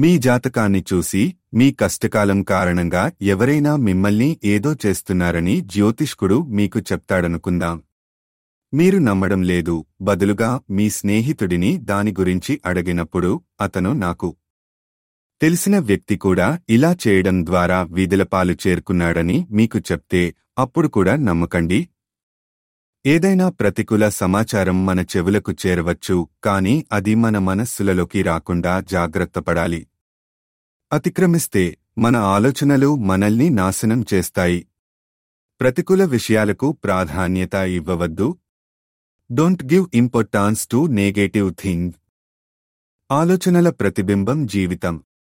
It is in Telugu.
మీ జాతకాన్ని చూసి మీ కష్టకాలం కారణంగా ఎవరైనా మిమ్మల్ని ఏదో చేస్తున్నారని జ్యోతిష్కుడు మీకు చెప్తాడనుకుందాం. మీరు నమ్మడం లేదు. బదులుగా మీ స్నేహితుడిని దాని గురించి అడిగినప్పుడు అతను నాకు తెలిసిన వ్యక్తి కూడా ఇలా చేయడం ద్వారా వీధులపాలు చేరుకున్నాడని మీకు చెప్తే అప్పుడు కూడా నమ్మకండి. ఏదైనా ప్రతికూల సమాచారం మన చెవులకు చేరవచ్చు కాని అది మన మనస్సులలోకి రాకుండా జాగ్రత్తపడాలి అతిక్రమిస్తే మన ఆలోచనలు మనల్ని నాశనం చేస్తాయి. ప్రతికూల విషయాలకు ప్రాధాన్యత ఇవ్వవద్దు. Don't give importance to negative thing ఆలోచనల ప్రతిబింబం జీవితం.